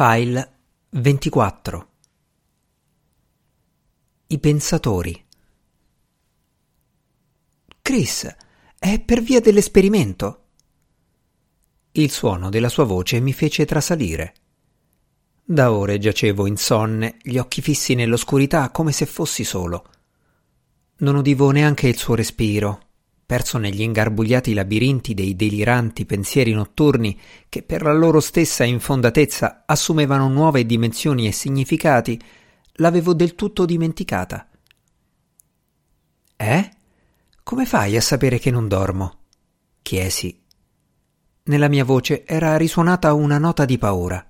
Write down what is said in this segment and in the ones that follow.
File 24 I pensatori Chris, è per via dell'esperimento. Il suono della sua voce mi fece trasalire. Da ore giacevo insonne, gli occhi fissi nell'oscurità come se fossi solo. Non udivo neanche il suo respiro, perso negli ingarbugliati labirinti dei deliranti pensieri notturni che per la loro stessa infondatezza assumevano nuove dimensioni e significati, l'avevo del tutto dimenticata. Eh? Come fai a sapere che non dormo? chiesi. Nella mia voce era risuonata una nota di paura.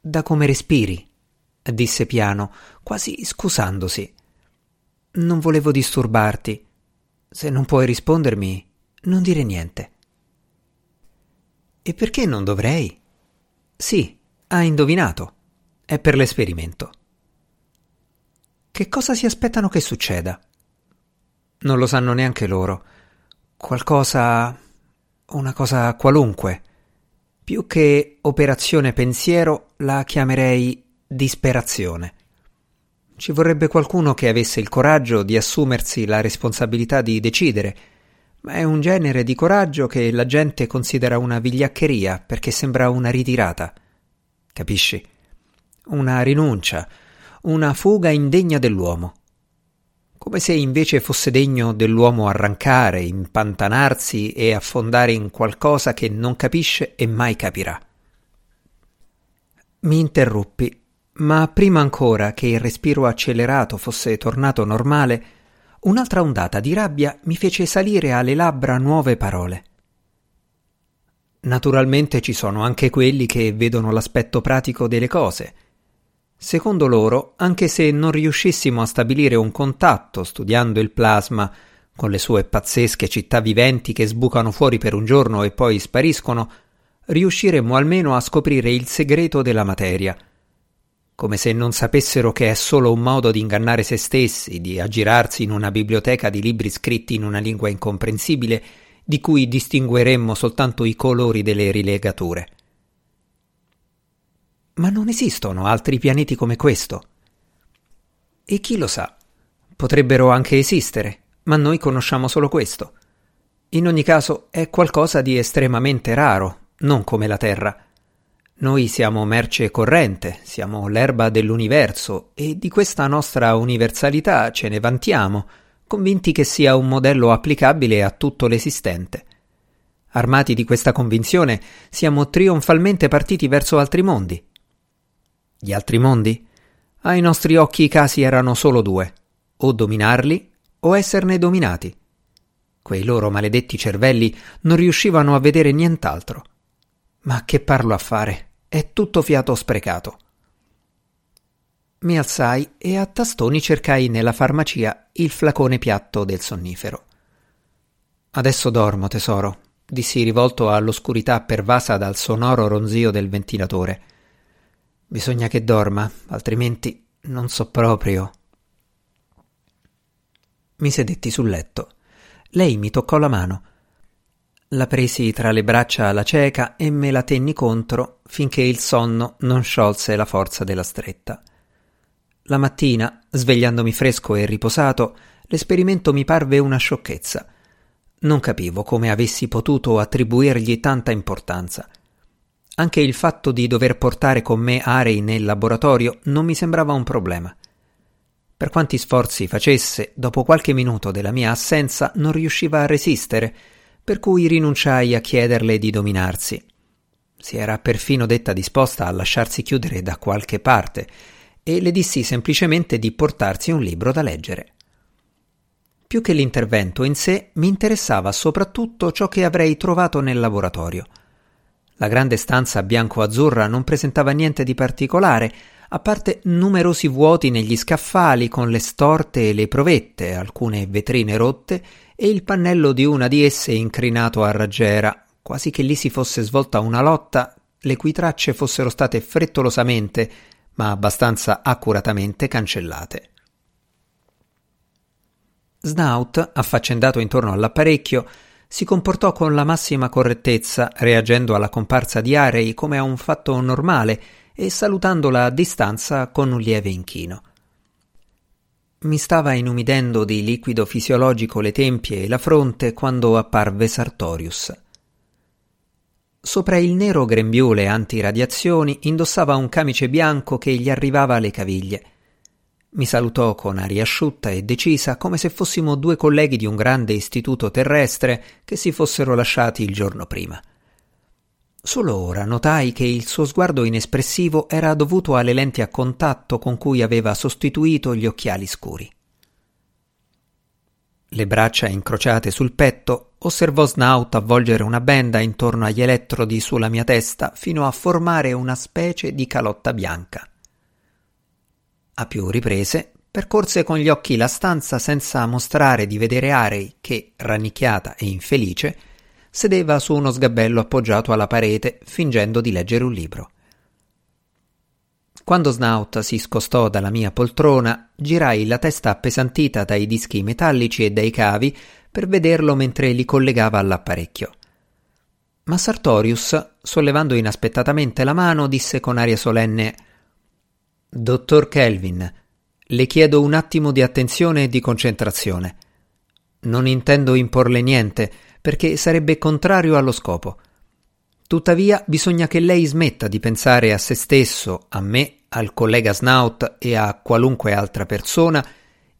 Da come respiri, disse piano, quasi scusandosi. Non volevo disturbarti se non puoi rispondermi, non dire niente. E perché non dovrei? Sì, ha indovinato. È per l'esperimento. Che cosa si aspettano che succeda? Non lo sanno neanche loro. Qualcosa. una cosa qualunque. Più che operazione pensiero la chiamerei disperazione. Ci vorrebbe qualcuno che avesse il coraggio di assumersi la responsabilità di decidere, ma è un genere di coraggio che la gente considera una vigliaccheria perché sembra una ritirata. Capisci? Una rinuncia, una fuga indegna dell'uomo. Come se invece fosse degno dell'uomo arrancare, impantanarsi e affondare in qualcosa che non capisce e mai capirà. Mi interruppi ma prima ancora che il respiro accelerato fosse tornato normale, un'altra ondata di rabbia mi fece salire alle labbra nuove parole. Naturalmente ci sono anche quelli che vedono l'aspetto pratico delle cose. Secondo loro, anche se non riuscissimo a stabilire un contatto studiando il plasma, con le sue pazzesche città viventi che sbucano fuori per un giorno e poi spariscono, riusciremmo almeno a scoprire il segreto della materia – come se non sapessero che è solo un modo di ingannare se stessi, di aggirarsi in una biblioteca di libri scritti in una lingua incomprensibile, di cui distingueremmo soltanto i colori delle rilegature. Ma non esistono altri pianeti come questo. E chi lo sa? Potrebbero anche esistere, ma noi conosciamo solo questo. In ogni caso è qualcosa di estremamente raro, non come la Terra. Noi siamo merce corrente, siamo l'erba dell'universo e di questa nostra universalità ce ne vantiamo, convinti che sia un modello applicabile a tutto l'esistente. Armati di questa convinzione, siamo trionfalmente partiti verso altri mondi. Gli altri mondi? Ai nostri occhi i casi erano solo due, o dominarli o esserne dominati. Quei loro maledetti cervelli non riuscivano a vedere nient'altro. Ma che parlo a fare? È tutto fiato sprecato. Mi alzai e a tastoni cercai nella farmacia il flacone piatto del sonnifero. Adesso dormo, tesoro, dissi rivolto all'oscurità pervasa dal sonoro ronzio del ventilatore. Bisogna che dorma, altrimenti non so proprio. Mi sedetti sul letto. Lei mi toccò la mano. La presi tra le braccia alla cieca e me la tenni contro finché il sonno non sciolse la forza della stretta. La mattina, svegliandomi fresco e riposato, l'esperimento mi parve una sciocchezza. Non capivo come avessi potuto attribuirgli tanta importanza. Anche il fatto di dover portare con me Arei nel laboratorio non mi sembrava un problema. Per quanti sforzi facesse, dopo qualche minuto della mia assenza non riusciva a resistere per cui rinunciai a chiederle di dominarsi. Si era perfino detta disposta a lasciarsi chiudere da qualche parte e le dissi semplicemente di portarsi un libro da leggere. Più che l'intervento in sé mi interessava soprattutto ciò che avrei trovato nel laboratorio. La grande stanza bianco-azzurra non presentava niente di particolare, a parte numerosi vuoti negli scaffali con le storte e le provette, alcune vetrine rotte e il pannello di una di esse incrinato a raggiera, quasi che lì si fosse svolta una lotta, le cui tracce fossero state frettolosamente, ma abbastanza accuratamente cancellate. Snout, affaccendato intorno all'apparecchio, si comportò con la massima correttezza, reagendo alla comparsa di Arei come a un fatto normale e salutandola a distanza con un lieve inchino. Mi stava inumidendo di liquido fisiologico le tempie e la fronte quando apparve Sartorius. Sopra il nero grembiule antiradiazioni indossava un camice bianco che gli arrivava alle caviglie mi salutò con aria asciutta e decisa come se fossimo due colleghi di un grande istituto terrestre che si fossero lasciati il giorno prima. Solo ora notai che il suo sguardo inespressivo era dovuto alle lenti a contatto con cui aveva sostituito gli occhiali scuri. Le braccia incrociate sul petto, osservò Snout avvolgere una benda intorno agli elettrodi sulla mia testa fino a formare una specie di calotta bianca. A più riprese percorse con gli occhi la stanza senza mostrare di vedere Arei che, rannicchiata e infelice, sedeva su uno sgabello appoggiato alla parete, fingendo di leggere un libro. Quando Snout si scostò dalla mia poltrona, girai la testa appesantita dai dischi metallici e dai cavi per vederlo mentre li collegava all'apparecchio. Ma Sartorius, sollevando inaspettatamente la mano, disse con aria solenne Dottor Kelvin, le chiedo un attimo di attenzione e di concentrazione. Non intendo imporle niente, perché sarebbe contrario allo scopo. Tuttavia bisogna che lei smetta di pensare a se stesso, a me, al collega Snout e a qualunque altra persona,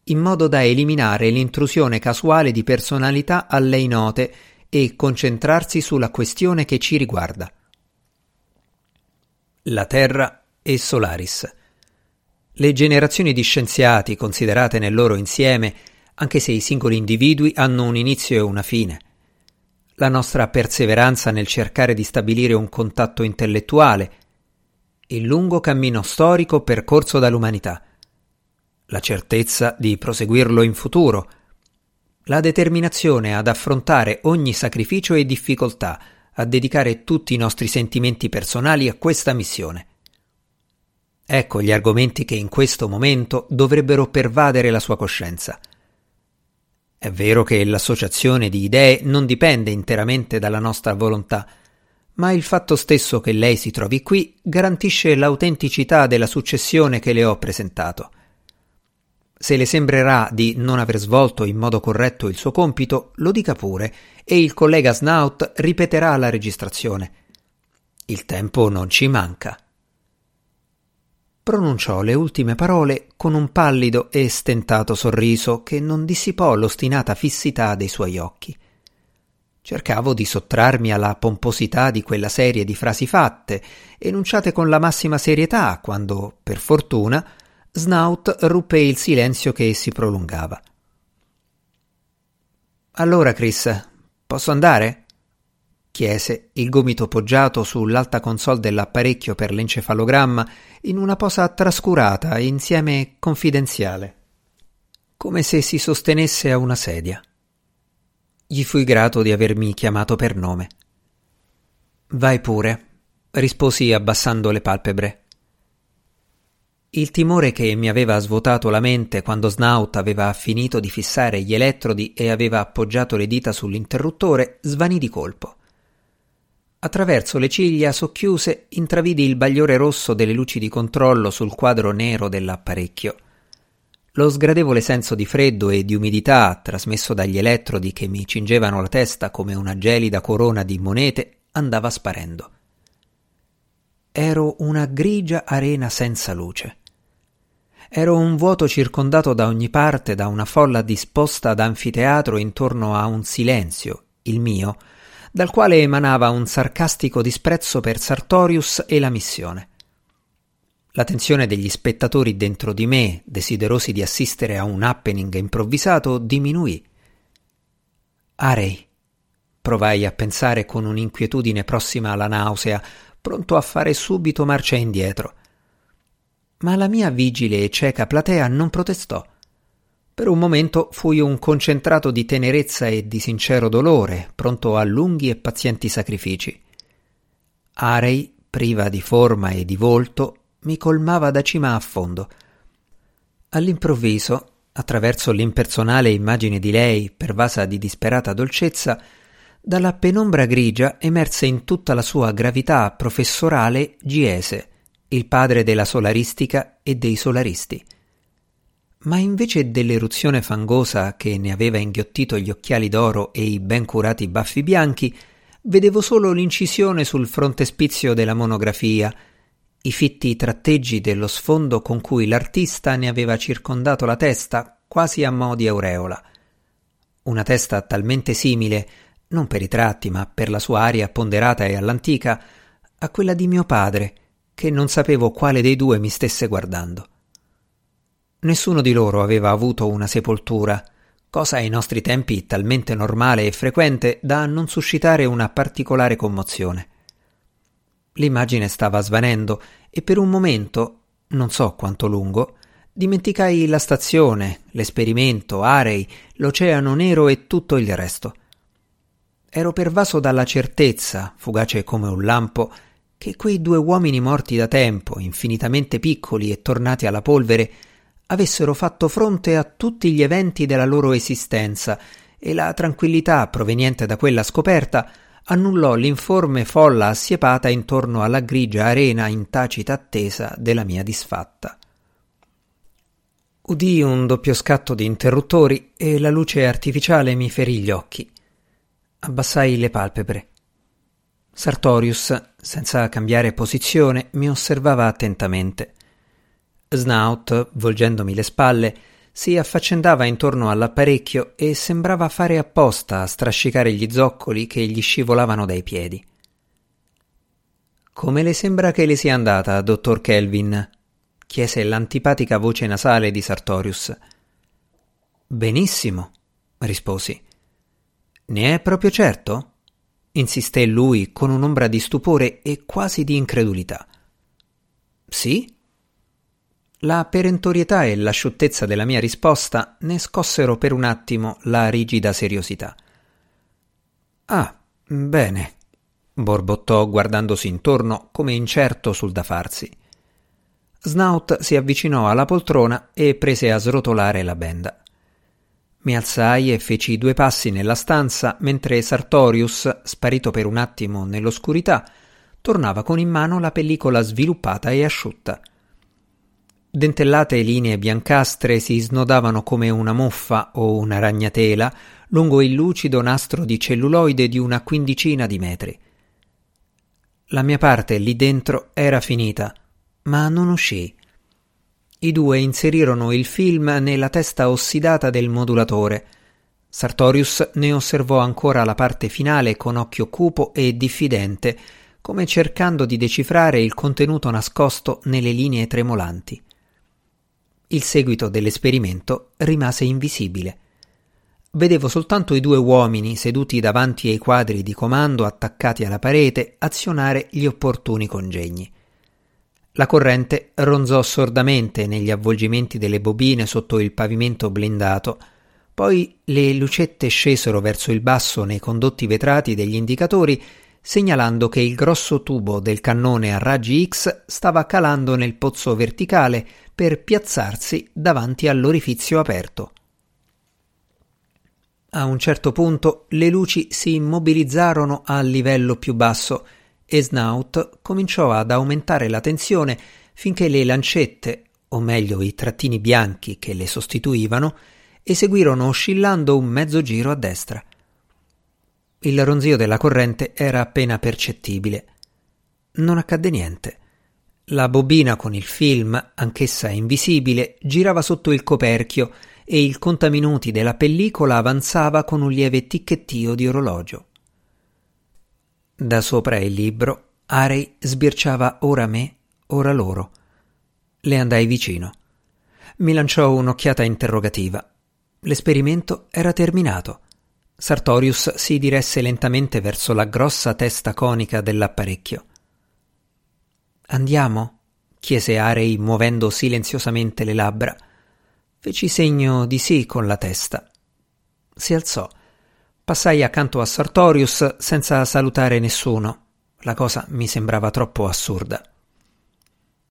in modo da eliminare l'intrusione casuale di personalità a lei note e concentrarsi sulla questione che ci riguarda. La Terra e Solaris. Le generazioni di scienziati, considerate nel loro insieme, anche se i singoli individui hanno un inizio e una fine. La nostra perseveranza nel cercare di stabilire un contatto intellettuale, il lungo cammino storico percorso dall'umanità, la certezza di proseguirlo in futuro, la determinazione ad affrontare ogni sacrificio e difficoltà, a dedicare tutti i nostri sentimenti personali a questa missione. Ecco gli argomenti che in questo momento dovrebbero pervadere la sua coscienza. È vero che l'associazione di idee non dipende interamente dalla nostra volontà, ma il fatto stesso che lei si trovi qui garantisce l'autenticità della successione che le ho presentato. Se le sembrerà di non aver svolto in modo corretto il suo compito, lo dica pure e il collega Snout ripeterà la registrazione. Il tempo non ci manca pronunciò le ultime parole con un pallido e stentato sorriso che non dissipò l'ostinata fissità dei suoi occhi. Cercavo di sottrarmi alla pomposità di quella serie di frasi fatte, enunciate con la massima serietà, quando, per fortuna, Snout ruppe il silenzio che si prolungava. Allora, Chris, posso andare? Chiese, il gomito poggiato sull'alta console dell'apparecchio per l'encefalogramma in una posa trascurata e insieme confidenziale, come se si sostenesse a una sedia. Gli fui grato di avermi chiamato per nome. Vai pure, risposi abbassando le palpebre. Il timore che mi aveva svuotato la mente quando Snout aveva finito di fissare gli elettrodi e aveva appoggiato le dita sull'interruttore svanì di colpo. Attraverso le ciglia socchiuse intravidi il bagliore rosso delle luci di controllo sul quadro nero dell'apparecchio. Lo sgradevole senso di freddo e di umidità trasmesso dagli elettrodi che mi cingevano la testa come una gelida corona di monete andava sparendo. Ero una grigia arena senza luce. Ero un vuoto circondato da ogni parte da una folla disposta ad anfiteatro intorno a un silenzio, il mio, dal quale emanava un sarcastico disprezzo per Sartorius e la missione. L'attenzione degli spettatori dentro di me, desiderosi di assistere a un happening improvvisato, diminuì. Arei, provai a pensare con un'inquietudine prossima alla nausea, pronto a fare subito marcia indietro. Ma la mia vigile e cieca platea non protestò. Per un momento fui un concentrato di tenerezza e di sincero dolore, pronto a lunghi e pazienti sacrifici. Arei, priva di forma e di volto, mi colmava da cima a fondo. All'improvviso, attraverso l'impersonale immagine di lei, pervasa di disperata dolcezza, dalla penombra grigia emerse in tutta la sua gravità professorale Giese, il padre della solaristica e dei solaristi. Ma invece dell'eruzione fangosa che ne aveva inghiottito gli occhiali d'oro e i ben curati baffi bianchi, vedevo solo l'incisione sul frontespizio della monografia, i fitti tratteggi dello sfondo con cui l'artista ne aveva circondato la testa quasi a mo' di aureola. Una testa talmente simile non per i tratti, ma per la sua aria ponderata e all'antica, a quella di mio padre, che non sapevo quale dei due mi stesse guardando. Nessuno di loro aveva avuto una sepoltura, cosa ai nostri tempi talmente normale e frequente da non suscitare una particolare commozione. L'immagine stava svanendo e per un momento, non so quanto lungo, dimenticai la stazione, l'esperimento, Arei, l'oceano nero e tutto il resto. Ero pervaso dalla certezza, fugace come un lampo, che quei due uomini morti da tempo, infinitamente piccoli e tornati alla polvere, avessero fatto fronte a tutti gli eventi della loro esistenza e la tranquillità proveniente da quella scoperta annullò l'informe folla assiepata intorno alla grigia arena in tacita attesa della mia disfatta. Udii un doppio scatto di interruttori e la luce artificiale mi ferì gli occhi. Abbassai le palpebre. Sartorius, senza cambiare posizione, mi osservava attentamente. Snout, volgendomi le spalle, si affaccendava intorno all'apparecchio e sembrava fare apposta a strascicare gli zoccoli che gli scivolavano dai piedi. Come le sembra che le sia andata, dottor Kelvin? chiese l'antipatica voce nasale di Sartorius. Benissimo, risposi. Ne è proprio certo? insisté lui con un'ombra di stupore e quasi di incredulità. Sì? La perentorietà e l'asciuttezza della mia risposta ne scossero per un attimo la rigida seriosità. Ah, bene, borbottò guardandosi intorno come incerto sul da farsi. Snout si avvicinò alla poltrona e prese a srotolare la benda. Mi alzai e feci due passi nella stanza mentre Sartorius, sparito per un attimo nell'oscurità, tornava con in mano la pellicola sviluppata e asciutta. Dentellate linee biancastre si snodavano come una muffa o una ragnatela lungo il lucido nastro di celluloide di una quindicina di metri. La mia parte lì dentro era finita, ma non uscii. I due inserirono il film nella testa ossidata del modulatore. Sartorius ne osservò ancora la parte finale con occhio cupo e diffidente, come cercando di decifrare il contenuto nascosto nelle linee tremolanti. Il seguito dell'esperimento rimase invisibile. Vedevo soltanto i due uomini seduti davanti ai quadri di comando attaccati alla parete azionare gli opportuni congegni. La corrente ronzò sordamente negli avvolgimenti delle bobine sotto il pavimento blindato, poi le lucette scesero verso il basso nei condotti vetrati degli indicatori, segnalando che il grosso tubo del cannone a raggi X stava calando nel pozzo verticale per piazzarsi davanti all'orifizio aperto. A un certo punto le luci si immobilizzarono a livello più basso e Snout cominciò ad aumentare la tensione finché le lancette, o meglio i trattini bianchi che le sostituivano, eseguirono oscillando un mezzo giro a destra. Il ronzio della corrente era appena percettibile. Non accadde niente. La bobina con il film, anch'essa invisibile, girava sotto il coperchio e il contaminuti della pellicola avanzava con un lieve ticchettio di orologio. Da sopra il libro, Arei sbirciava ora me, ora loro. Le andai vicino. Mi lanciò un'occhiata interrogativa. L'esperimento era terminato. Sartorius si diresse lentamente verso la grossa testa conica dell'apparecchio. Andiamo? chiese Arei muovendo silenziosamente le labbra. Feci segno di sì con la testa. Si alzò Passai accanto a Sartorius senza salutare nessuno. La cosa mi sembrava troppo assurda.